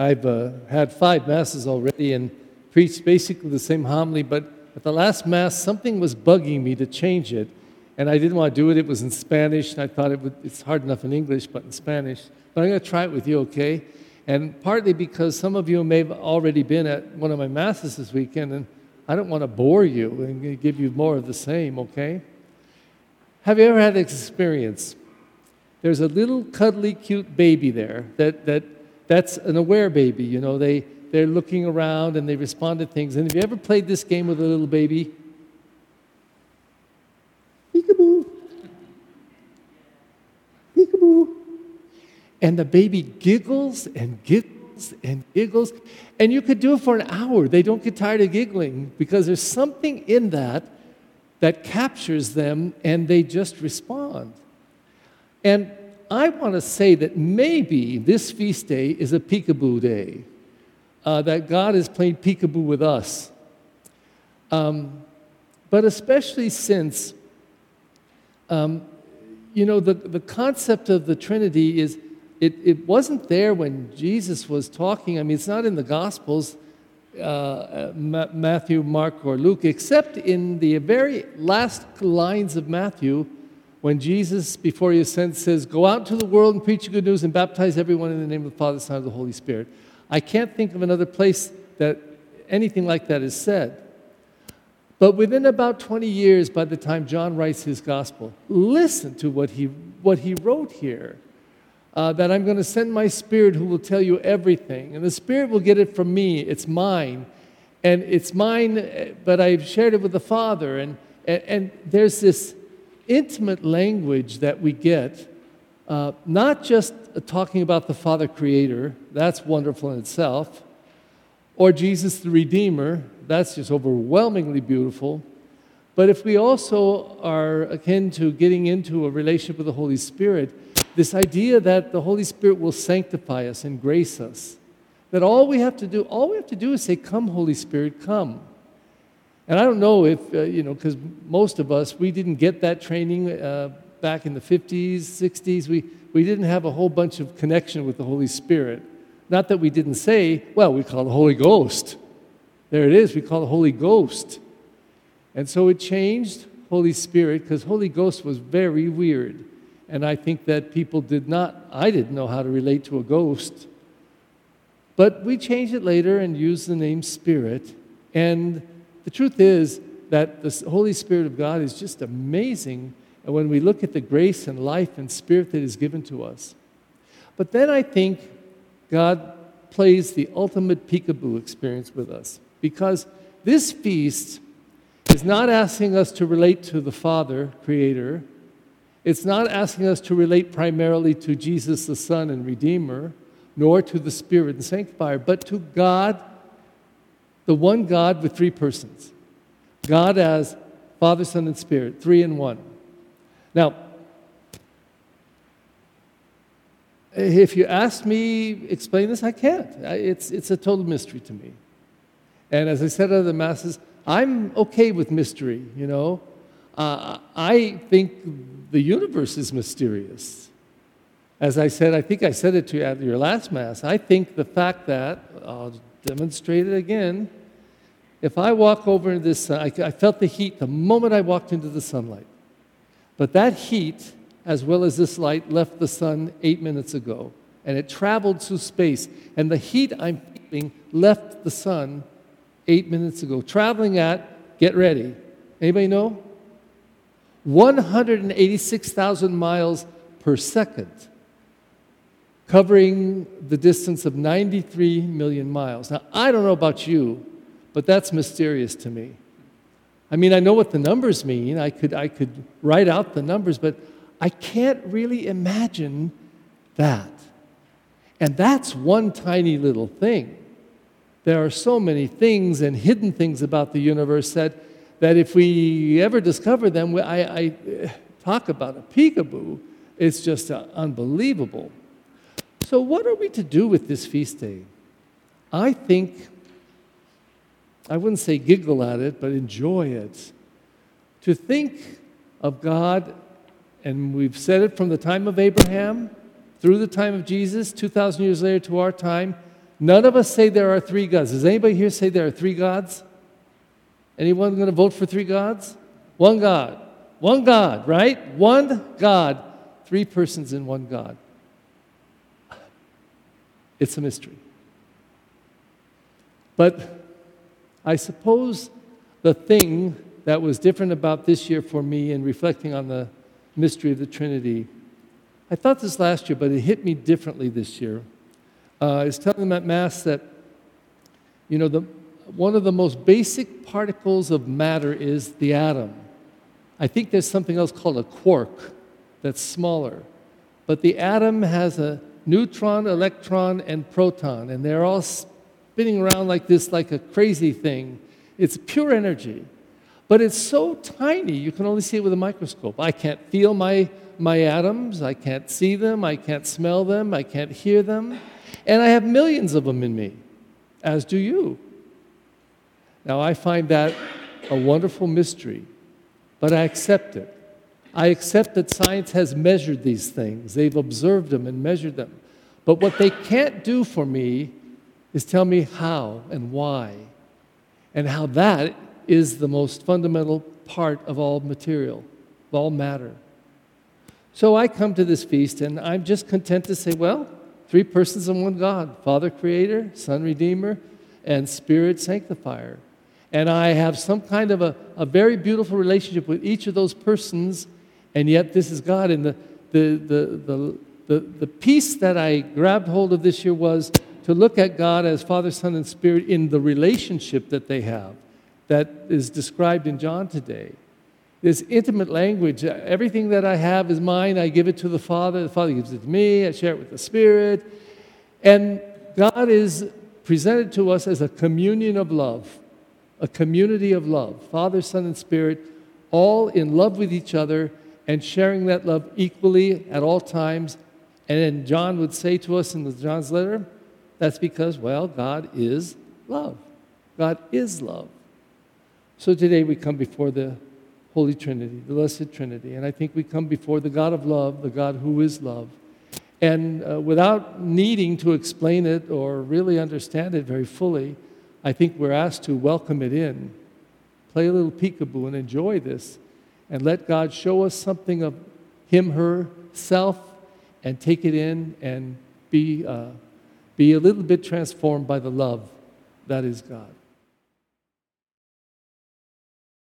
I've uh, had five masses already and preached basically the same homily, but at the last mass, something was bugging me to change it, and I didn't want to do it. It was in Spanish, and I thought it would, it's hard enough in English, but in Spanish. But I'm going to try it with you, okay? And partly because some of you may have already been at one of my masses this weekend, and I don't want to bore you and give you more of the same, okay? Have you ever had this experience? There's a little cuddly, cute baby there that, that that's an aware baby. You know, they, they're looking around and they respond to things. And have you ever played this game with a little baby? Peekaboo. Peekaboo. And the baby giggles and giggles and giggles. And you could do it for an hour. They don't get tired of giggling because there's something in that that captures them and they just respond. And I want to say that maybe this feast day is a peekaboo day, uh, that God is playing peekaboo with us. Um, but especially since, um, you know, the, the concept of the Trinity is, it, it wasn't there when Jesus was talking. I mean, it's not in the Gospels, uh, uh Matthew, Mark, or Luke, except in the very last lines of Matthew when Jesus, before he ascends, says, Go out into the world and preach the good news and baptize everyone in the name of the Father, Son, and the Holy Spirit. I can't think of another place that anything like that is said. But within about 20 years, by the time John writes his gospel, listen to what he, what he wrote here. Uh, that I'm going to send my spirit who will tell you everything. And the spirit will get it from me, it's mine. And it's mine, but I've shared it with the Father. And, and, and there's this intimate language that we get, uh, not just talking about the Father Creator, that's wonderful in itself, or Jesus the Redeemer, that's just overwhelmingly beautiful. But if we also are akin to getting into a relationship with the Holy Spirit, this idea that the Holy Spirit will sanctify us and grace us, that all we have to do, all we have to do is say, Come, Holy Spirit, come. And I don't know if, uh, you know, because most of us, we didn't get that training uh, back in the 50s, 60s. We, we didn't have a whole bunch of connection with the Holy Spirit. Not that we didn't say, well, we call the Holy Ghost. There it is, we call the Holy Ghost. And so it changed Holy Spirit because Holy Ghost was very weird. And I think that people did not, I didn't know how to relate to a ghost. But we changed it later and used the name Spirit. And the truth is that the Holy Spirit of God is just amazing and when we look at the grace and life and spirit that is given to us. But then I think God plays the ultimate peekaboo experience with us because this feast is not asking us to relate to the Father, Creator. It's not asking us to relate primarily to Jesus, the Son and Redeemer, nor to the Spirit and Sanctifier, but to God the one God with three persons God as Father, Son, and Spirit, three in one. Now, if you ask me explain this, I can't. It's, it's a total mystery to me. And as I said at the masses, I'm okay with mystery, you know. Uh, I think the universe is mysterious. As I said, I think I said it to you at your last Mass. I think the fact that, I'll demonstrate it again, if I walk over into this, I, I felt the heat the moment I walked into the sunlight. But that heat, as well as this light, left the sun eight minutes ago. And it traveled through space. And the heat I'm feeling left the sun eight minutes ago. Traveling at, get ready. Anybody know? 186,000 miles per second, covering the distance of 93 million miles. Now, I don't know about you, but that's mysterious to me. I mean, I know what the numbers mean. I could, I could write out the numbers, but I can't really imagine that. And that's one tiny little thing. There are so many things and hidden things about the universe that, that if we ever discover them, I, I talk about a peekaboo, it's just uh, unbelievable. So, what are we to do with this feast day? I think I wouldn't say giggle at it, but enjoy it. To think of God, and we've said it from the time of Abraham through the time of Jesus, 2,000 years later to our time, None of us say there are three gods. Does anybody here say there are three gods? Anyone going to vote for three gods? One God. One God, right? One God. Three persons in one God. It's a mystery. But I suppose the thing that was different about this year for me in reflecting on the mystery of the Trinity, I thought this last year, but it hit me differently this year. Uh, I was telling them at Mass that, you know, the, one of the most basic particles of matter is the atom. I think there's something else called a quark that's smaller. But the atom has a neutron, electron, and proton, and they're all spinning around like this, like a crazy thing. It's pure energy. But it's so tiny, you can only see it with a microscope. I can't feel my, my atoms, I can't see them, I can't smell them, I can't hear them. And I have millions of them in me, as do you. Now, I find that a wonderful mystery, but I accept it. I accept that science has measured these things, they've observed them and measured them. But what they can't do for me is tell me how and why, and how that is the most fundamental part of all material, of all matter. So I come to this feast and I'm just content to say, well, three persons in one God Father Creator, Son Redeemer, and Spirit Sanctifier. And I have some kind of a, a very beautiful relationship with each of those persons, and yet this is God. And the, the, the, the, the, the piece that I grabbed hold of this year was to look at God as Father, Son, and Spirit in the relationship that they have that is described in John today. This intimate language, uh, everything that I have is mine, I give it to the Father, the Father gives it to me, I share it with the Spirit. And God is presented to us as a communion of love a community of love Father, Son, and Spirit, all in love with each other and sharing that love equally at all times. And then John would say to us in John's letter, that's because, well, God is love. God is love. So today we come before the Holy Trinity, the Blessed Trinity, and I think we come before the God of love, the God who is love. And uh, without needing to explain it or really understand it very fully, I think we're asked to welcome it in, play a little peekaboo and enjoy this, and let God show us something of Him, herself, and take it in and be, uh, be a little bit transformed by the love that is God.